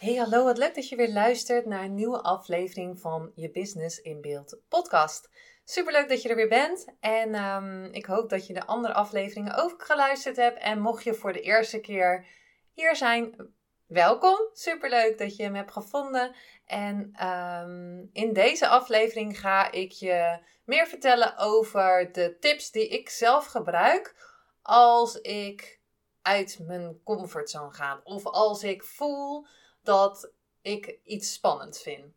Hey hallo, wat leuk dat je weer luistert naar een nieuwe aflevering van je Business in Beeld podcast. Superleuk dat je er weer bent en ehm, ik hoop dat je de andere afleveringen ook geluisterd hebt. En mocht je voor de eerste keer hier zijn, welkom. Superleuk dat je hem hebt gevonden. En ehm, in deze aflevering ga ik je meer vertellen over de tips die ik zelf gebruik als ik uit mijn comfortzone ga. Of als ik voel dat ik iets spannend vind.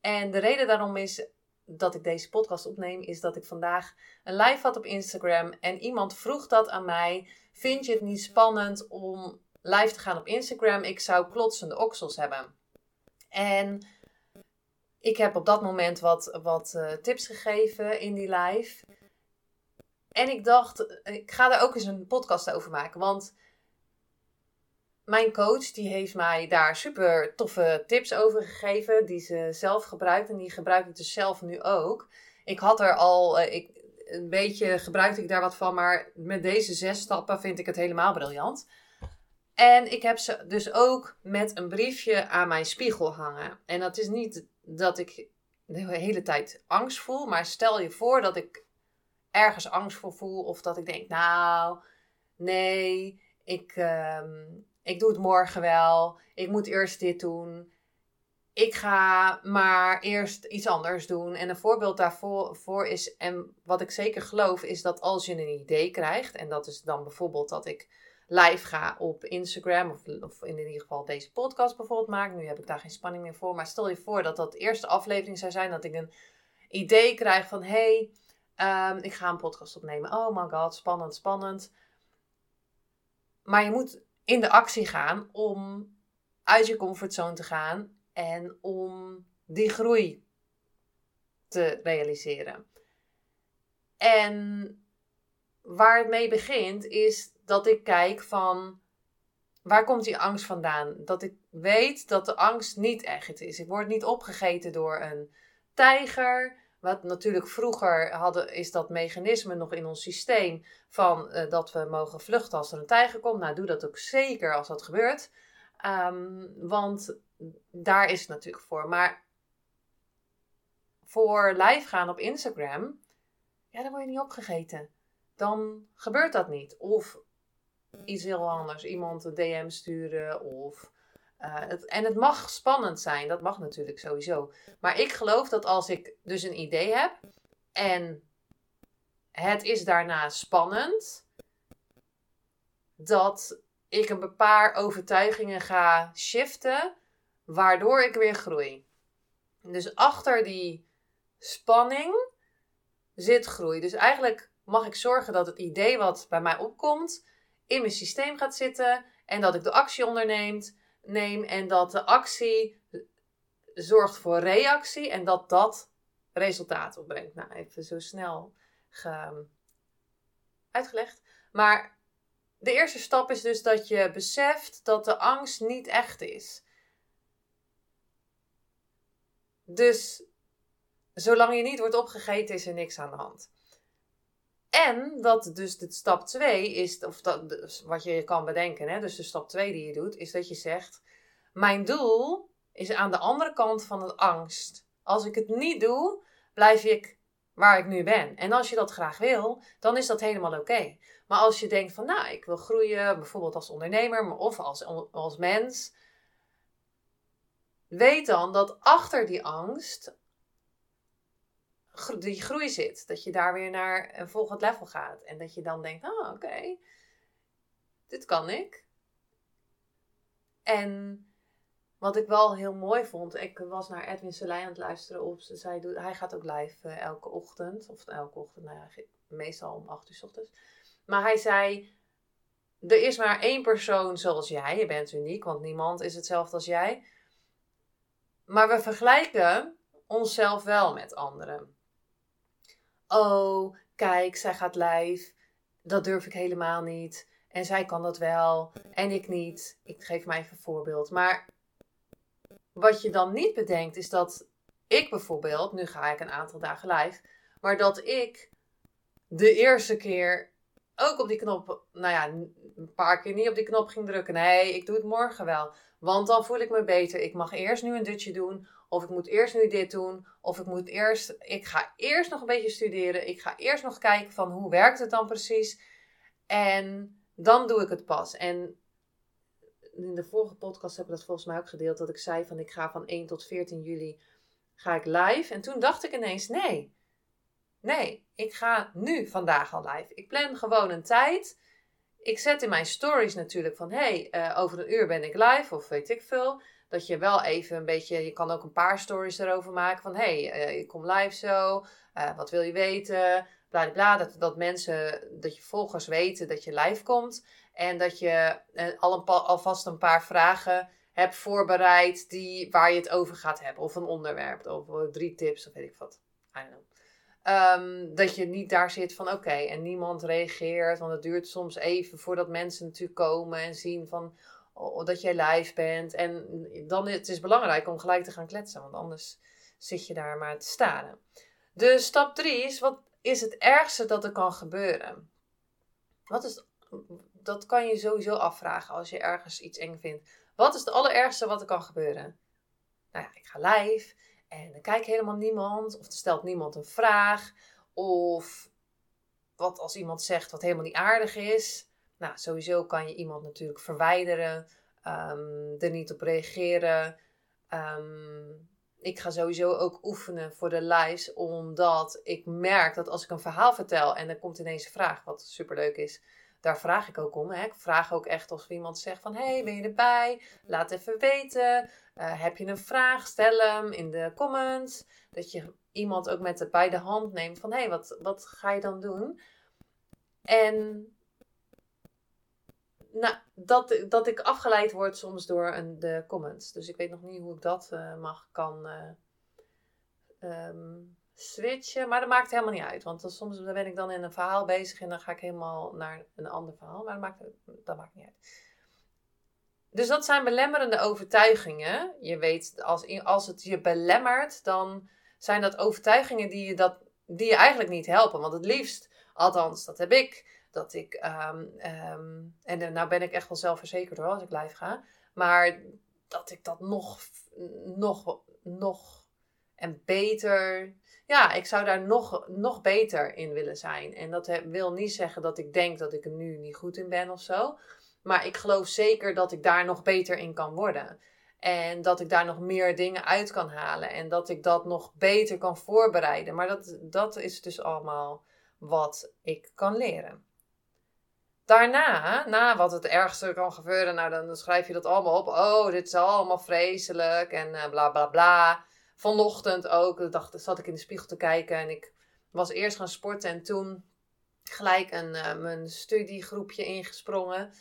En de reden daarom is dat ik deze podcast opneem, is dat ik vandaag een live had op Instagram en iemand vroeg dat aan mij. Vind je het niet spannend om live te gaan op Instagram? Ik zou klotsende oksels hebben. En ik heb op dat moment wat, wat uh, tips gegeven in die live. En ik dacht, ik ga daar ook eens een podcast over maken. Want mijn coach die heeft mij daar super toffe tips over gegeven. Die ze zelf gebruikt. En die gebruik ik dus zelf nu ook. Ik had er al, uh, ik, een beetje gebruikte ik daar wat van. Maar met deze zes stappen vind ik het helemaal briljant. En ik heb ze dus ook met een briefje aan mijn spiegel hangen. En dat is niet dat ik de hele tijd angst voel. Maar stel je voor dat ik ergens angst voor voel. Of dat ik denk, nou, nee, ik, uh, ik doe het morgen wel. Ik moet eerst dit doen. Ik ga maar eerst iets anders doen. En een voorbeeld daarvoor voor is, en wat ik zeker geloof, is dat als je een idee krijgt, en dat is dan bijvoorbeeld dat ik live ga op Instagram, of, of in ieder geval deze podcast bijvoorbeeld maak. Nu heb ik daar geen spanning meer voor. Maar stel je voor dat dat de eerste aflevering zou zijn, dat ik een idee krijg van: hey, um, ik ga een podcast opnemen. Oh my god, spannend, spannend. Maar je moet in de actie gaan om uit je comfortzone te gaan en om die groei te realiseren. En waar het mee begint is dat ik kijk van waar komt die angst vandaan? Dat ik weet dat de angst niet echt is. Ik word niet opgegeten door een tijger. Wat natuurlijk vroeger hadden, is dat mechanisme nog in ons systeem van uh, dat we mogen vluchten als er een tijger komt. Nou, doe dat ook zeker als dat gebeurt. Um, want daar is het natuurlijk voor. Maar voor live gaan op Instagram, ja, dan word je niet opgegeten. Dan gebeurt dat niet. Of iets heel anders. Iemand een DM sturen of het, en het mag spannend zijn, dat mag natuurlijk sowieso. Maar ik geloof dat als ik dus een idee heb en het is daarna spannend, dat ik een paar overtuigingen ga shiften, waardoor ik weer groei. Dus achter die spanning zit groei. Dus eigenlijk mag ik zorgen dat het idee wat bij mij opkomt in mijn systeem gaat zitten en dat ik de actie onderneemt neem en dat de actie zorgt voor reactie en dat dat resultaat opbrengt. Nou, even zo snel ge... uitgelegd. Maar de eerste stap is dus dat je beseft dat de angst niet echt is. Dus zolang je niet wordt opgegeten, is er niks aan de hand. En dat dus de stap 2 is, of dat, dus wat je kan bedenken, hè, dus de stap 2 die je doet, is dat je zegt: Mijn doel is aan de andere kant van het angst. Als ik het niet doe, blijf ik waar ik nu ben. En als je dat graag wil, dan is dat helemaal oké. Maar als je denkt van, nou, ik wil groeien, bijvoorbeeld als ondernemer of als, als mens, weet dan dat achter die angst die groei zit. Dat je daar weer naar een volgend level gaat. En dat je dan denkt, oh oké, dit kan ik. En wat ik wel heel mooi vond, ik was naar Edwin Selijn aan het luisteren op. Zij doet, hij gaat ook live uh, elke ochtend, of elke ochtend, nou ja, meestal om 8 uur s ochtends. Maar hij zei, er is maar één persoon zoals jij. Je bent uniek, want niemand is hetzelfde als jij. Maar we vergelijken onszelf wel met anderen. Oh, kijk, zij gaat live. Dat durf ik helemaal niet. En zij kan dat wel. En ik niet. Ik geef mij even een voorbeeld. Maar wat je dan niet bedenkt is dat ik bijvoorbeeld, nu ga ik een aantal dagen live, maar dat ik de eerste keer ook op die knop, nou ja, een paar keer niet op die knop ging drukken. Nee, ik doe het morgen wel. Want dan voel ik me beter. Ik mag eerst nu een dutje doen. Of ik moet eerst nu dit doen. Of ik moet eerst, ik ga eerst nog een beetje studeren. Ik ga eerst nog kijken van hoe werkt het dan precies. En dan doe ik het pas. En in de vorige podcast heb ik dat volgens mij ook gedeeld. Dat ik zei van ik ga van 1 tot 14 juli ga ik live. En toen dacht ik ineens nee. Nee, ik ga nu vandaag al live. Ik plan gewoon een tijd. Ik zet in mijn stories natuurlijk van hey, uh, over een uur ben ik live of weet ik veel. Dat je wel even een beetje, je kan ook een paar stories erover maken van hey, uh, ik kom live zo. Uh, wat wil je weten? Bla bla. Dat, dat mensen, dat je volgers weten dat je live komt. En dat je al een, alvast een paar vragen hebt voorbereid die, waar je het over gaat hebben. Of een onderwerp. Of drie tips of weet ik wat. I don't know. Um, dat je niet daar zit van oké en niemand reageert. Want het duurt soms even voordat mensen natuurlijk komen en zien van oh, dat jij live bent. En dan het is belangrijk om gelijk te gaan kletsen, want anders zit je daar maar te staren. Dus stap 3 is: wat is het ergste dat er kan gebeuren? Wat is, dat kan je sowieso afvragen als je ergens iets eng vindt. Wat is het allerergste wat er kan gebeuren? Nou ja, ik ga live. En dan kijkt helemaal niemand, of er stelt niemand een vraag, of wat als iemand zegt wat helemaal niet aardig is. Nou, sowieso kan je iemand natuurlijk verwijderen, um, er niet op reageren. Um, ik ga sowieso ook oefenen voor de lives, omdat ik merk dat als ik een verhaal vertel en er komt ineens een vraag, wat superleuk is, daar vraag ik ook om. Hè. Ik vraag ook echt als iemand zegt van, hey, ben je erbij? Laat even weten. Uh, heb je een vraag? Stel hem in de comments. Dat je iemand ook met de, bij de hand neemt van, hey, wat, wat ga je dan doen? En nou, dat, dat ik afgeleid word soms door een, de comments. Dus ik weet nog niet hoe ik dat uh, mag, kan uh, um, switchen. Maar dat maakt helemaal niet uit. Want soms ben ik dan in een verhaal bezig en dan ga ik helemaal naar een ander verhaal. Maar dat maakt, dat maakt niet uit. Dus dat zijn belemmerende overtuigingen. Je weet, als, als het je belemmert, dan zijn dat overtuigingen die je, dat, die je eigenlijk niet helpen. Want het liefst, althans, dat heb ik. Dat ik, um, um, en nou ben ik echt wel zelfverzekerd hoor, als ik live ga. Maar dat ik dat nog, nog, nog en beter ja, ik zou daar nog, nog beter in willen zijn. En dat wil niet zeggen dat ik denk dat ik er nu niet goed in ben of zo. Maar ik geloof zeker dat ik daar nog beter in kan worden. En dat ik daar nog meer dingen uit kan halen. En dat ik dat nog beter kan voorbereiden. Maar dat, dat is dus allemaal wat ik kan leren. Daarna, na wat het ergste kan gebeuren, nou dan schrijf je dat allemaal op. Oh, dit is allemaal vreselijk en uh, bla bla bla vanochtend ook, dacht, zat ik in de spiegel te kijken en ik was eerst gaan sporten en toen gelijk een, uh, mijn studiegroepje ingesprongen.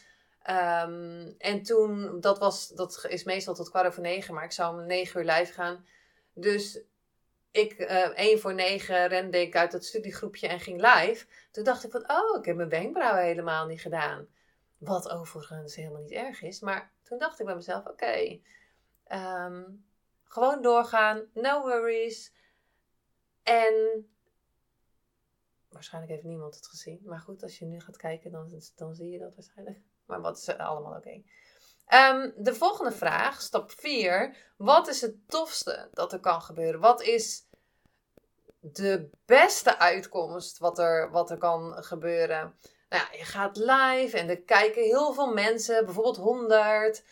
Um, en toen, dat, was, dat is meestal tot kwart over negen, maar ik zou om negen uur live gaan. Dus ik, uh, één voor negen rende ik uit dat studiegroepje en ging live. Toen dacht ik van, oh, ik heb mijn wenkbrauwen helemaal niet gedaan. Wat overigens helemaal niet erg is. Maar toen dacht ik bij mezelf, oké, ehm, gewoon doorgaan, no worries. En waarschijnlijk heeft niemand het gezien. Maar goed, als je nu gaat kijken, dan, dan zie je dat waarschijnlijk. Maar wat is allemaal oké. Ehm, de volgende vraag, stap 4. Wat is het tofste dat er kan gebeuren? Wat is de beste uitkomst wat er, wat er kan gebeuren? Nou ja, je gaat live en er kijken heel veel mensen, bijvoorbeeld 100,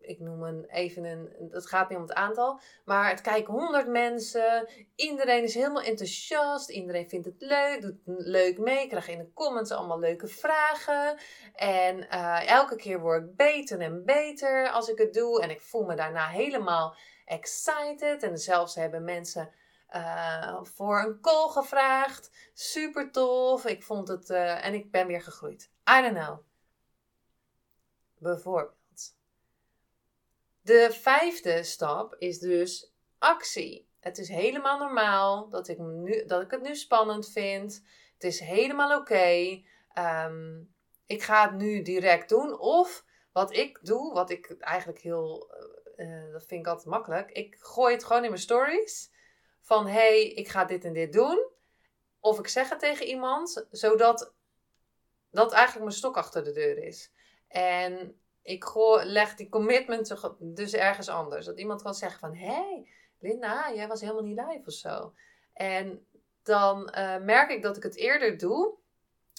ik noem een, even een, het gaat niet om het aantal, maar het kijken honderd mensen. Iedereen is helemaal enthousiast, iedereen vindt het leuk, doet leuk mee, krijg in de comments allemaal leuke vragen. En uh, elke keer word ik beter en beter als ik het doe en ik voel me daarna helemaal excited. En zelfs hebben mensen uh, voor een call gevraagd. Super tof. Ik vond het. Uh, en ik ben weer gegroeid. I don't know. bijvoorbeeld. De vijfde stap is dus actie. Het is helemaal normaal dat ik, nu, dat ik het nu spannend vind. Het is helemaal oké. Ehm, ik ga het nu direct doen. Of wat ik doe, wat ik eigenlijk heel, uh, dat vind ik altijd makkelijk. Ik gooi het gewoon in mijn stories. Van hey, ik ga dit en dit doen. Of ik zeg het tegen iemand, zodat dat eigenlijk mijn stok achter de deur is. En ik leg die commitment dus ergens anders. Dat iemand kan zeggen van, hé, hey, Linda, jij was helemaal niet live of zo. En dan uh, merk ik dat ik het eerder doe.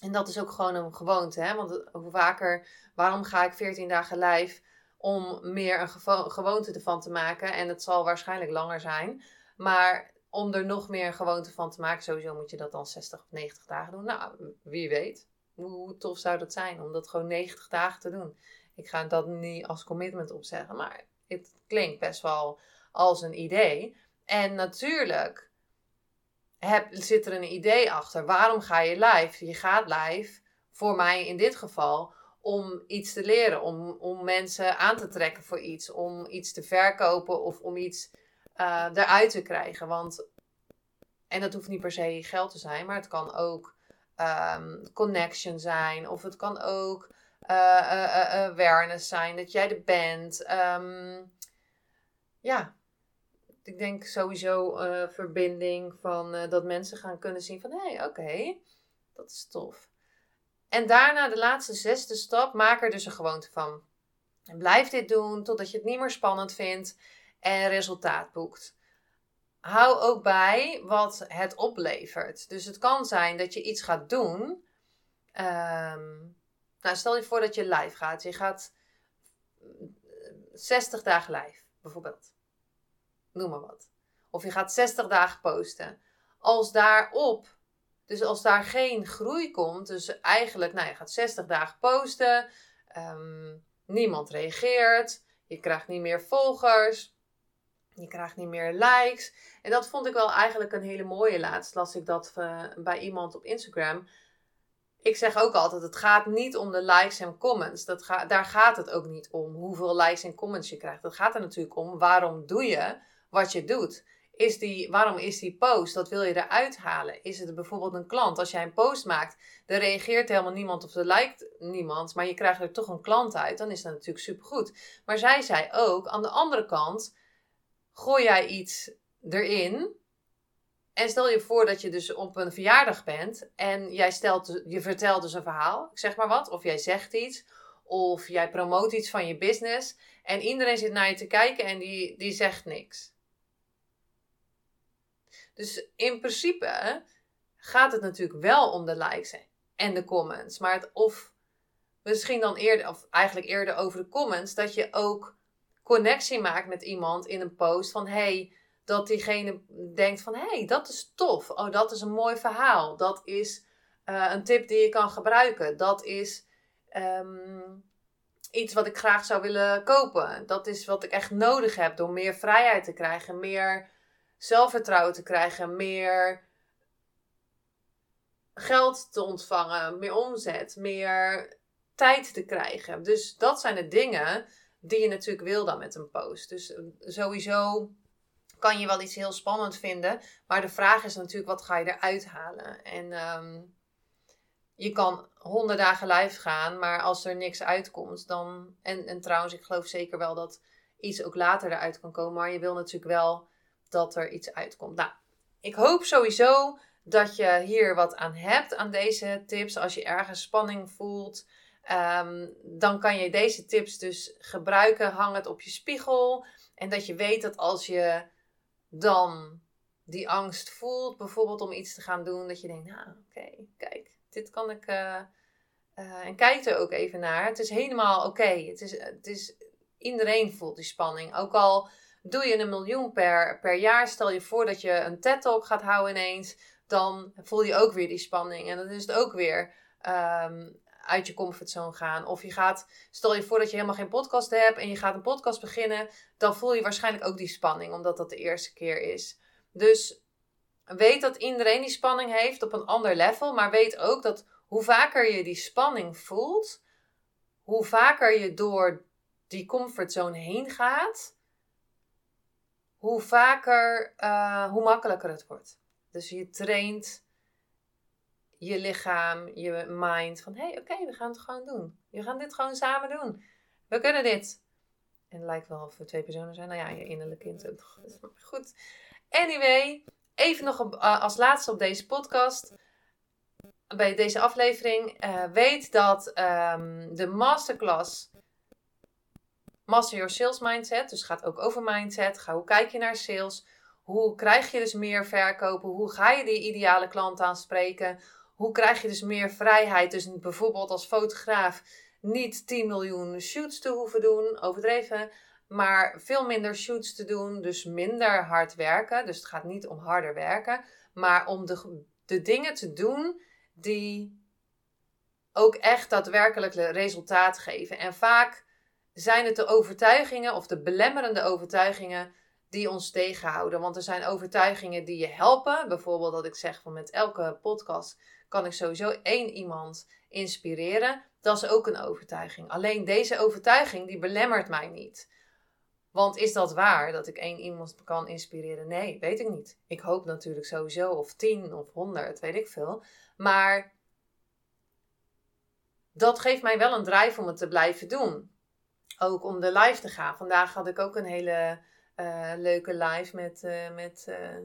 En dat is ook gewoon een gewoonte. Hè? Want hoe vaker, waarom ga ik 14 dagen live? Om meer een gewoonte ervan te maken. En het zal waarschijnlijk langer zijn. Maar om er nog meer een gewoonte van te maken, sowieso moet je dat dan 60 of 90 dagen doen. Nou, wie weet. Hoe tof zou dat zijn om dat gewoon 90 dagen te doen? Ik ga dat niet als commitment opzeggen, maar het klinkt best wel als een idee. En natuurlijk heb, zit er een idee achter. Waarom ga je live? Je gaat live, voor mij in dit geval, om iets te leren. Om, om mensen aan te trekken voor iets. Om iets te verkopen of om iets uh, eruit te krijgen. Want, en dat hoeft niet per se geld te zijn, maar het kan ook um, connection zijn. Of het kan ook awareness zijn, dat jij er bent. Um, ja, ik denk sowieso uh, verbinding van dat mensen gaan kunnen zien van hé, hey, oké, dat is tof. En daarna de laatste zesde stap, maak er dus een gewoonte van. En blijf dit doen totdat je het niet meer spannend vindt en resultaat boekt. Hou ook bij wat het oplevert. Dus het kan zijn dat je iets gaat doen. Um, nou, stel je voor dat je live gaat. Je gaat 60 dagen live, bijvoorbeeld noem maar wat. Of je gaat 60 dagen posten. Als daarop, dus als daar geen groei komt, dus eigenlijk, nou je gaat 60 dagen posten, ehm, niemand reageert, je krijgt niet meer volgers, je krijgt niet meer likes. En dat vond ik wel eigenlijk een hele mooie. Laatst las ik dat uh, bij iemand op Instagram. Ik zeg ook altijd, het gaat niet om de likes en comments. Dat ga, daar gaat het ook niet om, hoeveel likes en comments je krijgt. Het gaat er natuurlijk om, waarom doe je wat je doet. Is die, waarom is die post? Dat wil je eruit halen. Is het bijvoorbeeld een klant? Als jij een post maakt, er reageert helemaal niemand of er lijkt niemand, maar je krijgt er toch een klant uit, dan is dat natuurlijk supergoed. Maar zij zei ook, aan de andere kant, gooi jij iets erin en stel je voor dat je dus op een verjaardag bent en jij stelt, je vertelt dus een verhaal, zeg maar wat, of jij zegt iets, of jij promoot iets van je business en iedereen zit naar je te kijken en die, die zegt niks. Dus in principe gaat het natuurlijk wel om de likes en de comments. Maar het, of misschien dan eerder, of eigenlijk eerder over de comments, dat je ook connectie maakt met iemand in een post van hey, dat diegene denkt van hey, dat is tof. Oh, dat is een mooi verhaal. Dat is uh, een tip die je kan gebruiken. Dat is um, iets wat ik graag zou willen kopen. Dat is wat ik echt nodig heb door meer vrijheid te krijgen, meer zelfvertrouwen te krijgen, meer geld te ontvangen, meer omzet, meer tijd te krijgen. Dus dat zijn de dingen die je natuurlijk wil dan met een post. Dus eh, sowieso kan je wel iets heel spannend vinden, maar de vraag is natuurlijk wat ga je eruit halen? En ehm, je kan honderd dagen live gaan, maar als er niks uitkomt, dan. En, en trouwens, ik geloof zeker wel dat iets ook later eruit kan komen, maar je wil natuurlijk wel dat er iets uitkomt. Nou, ik hoop sowieso dat je hier wat aan hebt aan deze tips. Als je ergens spanning voelt, ehm, dan kan je deze tips dus gebruiken. Hang het op je spiegel. En dat je weet dat als je dan die angst voelt, bijvoorbeeld om iets te gaan doen, dat je denkt, nou oké, kijk, dit kan ik. Uh, uh, en kijk er ook even naar. Het is helemaal oké. Het, is, het is, iedereen voelt die spanning. Ook al Doe je een miljoen per, per jaar, stel je voor dat je een TED-talk gaat houden ineens, dan voel je ook weer die spanning. En dan is het ook weer um, uit je comfortzone gaan. Of je gaat, stel je voor dat je helemaal geen podcast hebt en je gaat een podcast beginnen, dan voel je waarschijnlijk ook die spanning, omdat dat de eerste keer is. Dus weet dat iedereen die spanning heeft op een ander level, maar weet ook dat hoe vaker je die spanning voelt, hoe vaker je door die comfortzone heen gaat, hoe vaker, uh, hoe makkelijker het wordt. Dus je traint je lichaam, je mind van hé, hey, oké, we gaan het gewoon doen. We gaan dit gewoon samen doen. We kunnen dit. En het lijkt wel of we twee personen zijn. Nou ja, je innerlijke kind ook. Goed. Anyway, even nog uh, als laatste op deze podcast. Bij deze aflevering. Uh, weet dat um, de masterclass Master Your Sales Mindset. Dus gaat ook over mindset. Ga, hoe kijk je naar sales? Hoe krijg je dus meer verkopen? Hoe ga je die ideale klant aanspreken? Hoe krijg je dus meer vrijheid? Dus bijvoorbeeld als fotograaf niet 10 miljoen shoots te hoeven doen, overdreven, maar veel minder shoots te doen, dus minder hard werken. Dus het gaat niet om harder werken, maar om de, de dingen te doen die ook echt daadwerkelijk resultaat geven. En vaak zijn het de overtuigingen of de belemmerende overtuigingen die ons tegenhouden. Want er zijn overtuigingen die je helpen. Bijvoorbeeld dat ik zeg van met elke podcast kan ik sowieso één iemand inspireren. Dat is ook een overtuiging. Alleen deze overtuiging die belemmert mij niet. Want is dat waar dat ik één iemand kan inspireren? Nee, weet ik niet. Ik hoop natuurlijk sowieso of tien of honderd, weet ik veel. Maar dat geeft mij wel een drive om het te blijven doen. Ook om de live te gaan. Vandaag had ik ook een hele uh, leuke live met, uh, met uh,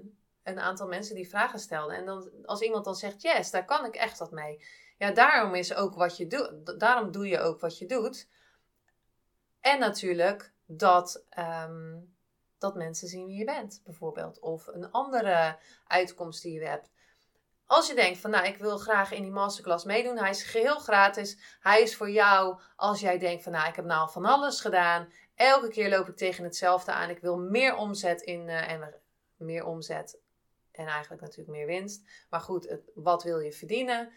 een aantal mensen die vragen stelden. En dan, als iemand dan zegt, yes, daar kan ik echt wat mee. Ja, daarom is ook wat je doet. Daarom doe je ook wat je doet. En natuurlijk dat, um, dat mensen zien wie je bent, bijvoorbeeld. Of een andere uitkomst die je hebt. Als je denkt van, nou, ik wil graag in die masterclass meedoen. Hij is geheel gratis. Hij is voor jou als jij denkt van, nou, ik heb nou van alles gedaan. Elke keer loop ik tegen hetzelfde aan. Ik wil meer omzet in, uh, en meer omzet en eigenlijk natuurlijk meer winst. Maar goed, wat wil je verdienen?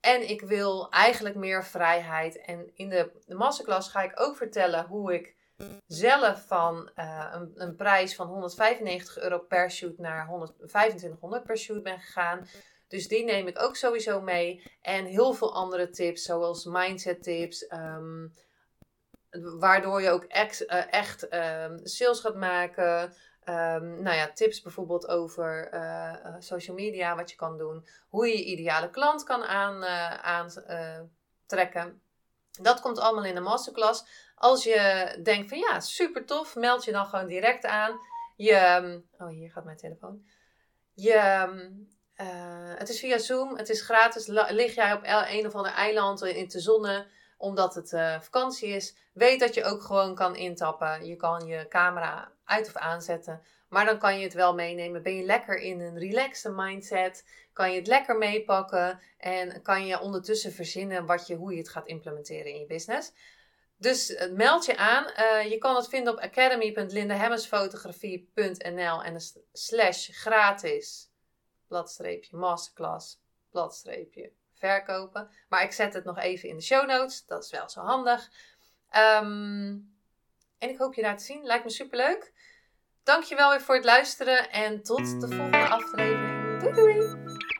En ik wil eigenlijk meer vrijheid. En in de, de masterclass ga ik ook vertellen hoe ik zelf van uh, een, een, prijs van 195 euro per shoot naar 100, 2500 per shoot ben gegaan. Dus die neem ik ook sowieso mee. En heel veel andere tips, zoals mindset tips. Um, waardoor je ook ex, uh, echt um, sales gaat maken. Um, nou ja, tips bijvoorbeeld over uh, social media, wat je kan doen. Hoe je je ideale klant kan aantrekken. Aan, dat komt allemaal in de masterclass. Als je denkt van ja, super tof, meld je dan gewoon direct aan. Je, ehm, oh, hier gaat mijn telefoon. Je, het is via Zoom, het is gratis. Lig jij op een of ander eiland in de zonne, omdat het uh, vakantie is. Weet dat je ook gewoon kan intappen. Je kan je camera uit of aanzetten. Maar dan kan je het wel meenemen. Ben je lekker in een relaxed mindset? Kan je het lekker meepakken? En kan je ondertussen verzinnen wat je, hoe je het gaat implementeren in je business? Dus uh, meld je aan. Uh, je kan het vinden op academy.lindehemmersfotografie.nl en slash gratis bladstreepje masterclass bladstreepje verkopen. Maar ik zet het nog even in de show notes. Dat is wel zo handig. Um, en ik hoop je daar te zien. Lijkt me super leuk. Dankjewel weer voor het luisteren en tot de volgende aflevering. Doei doei!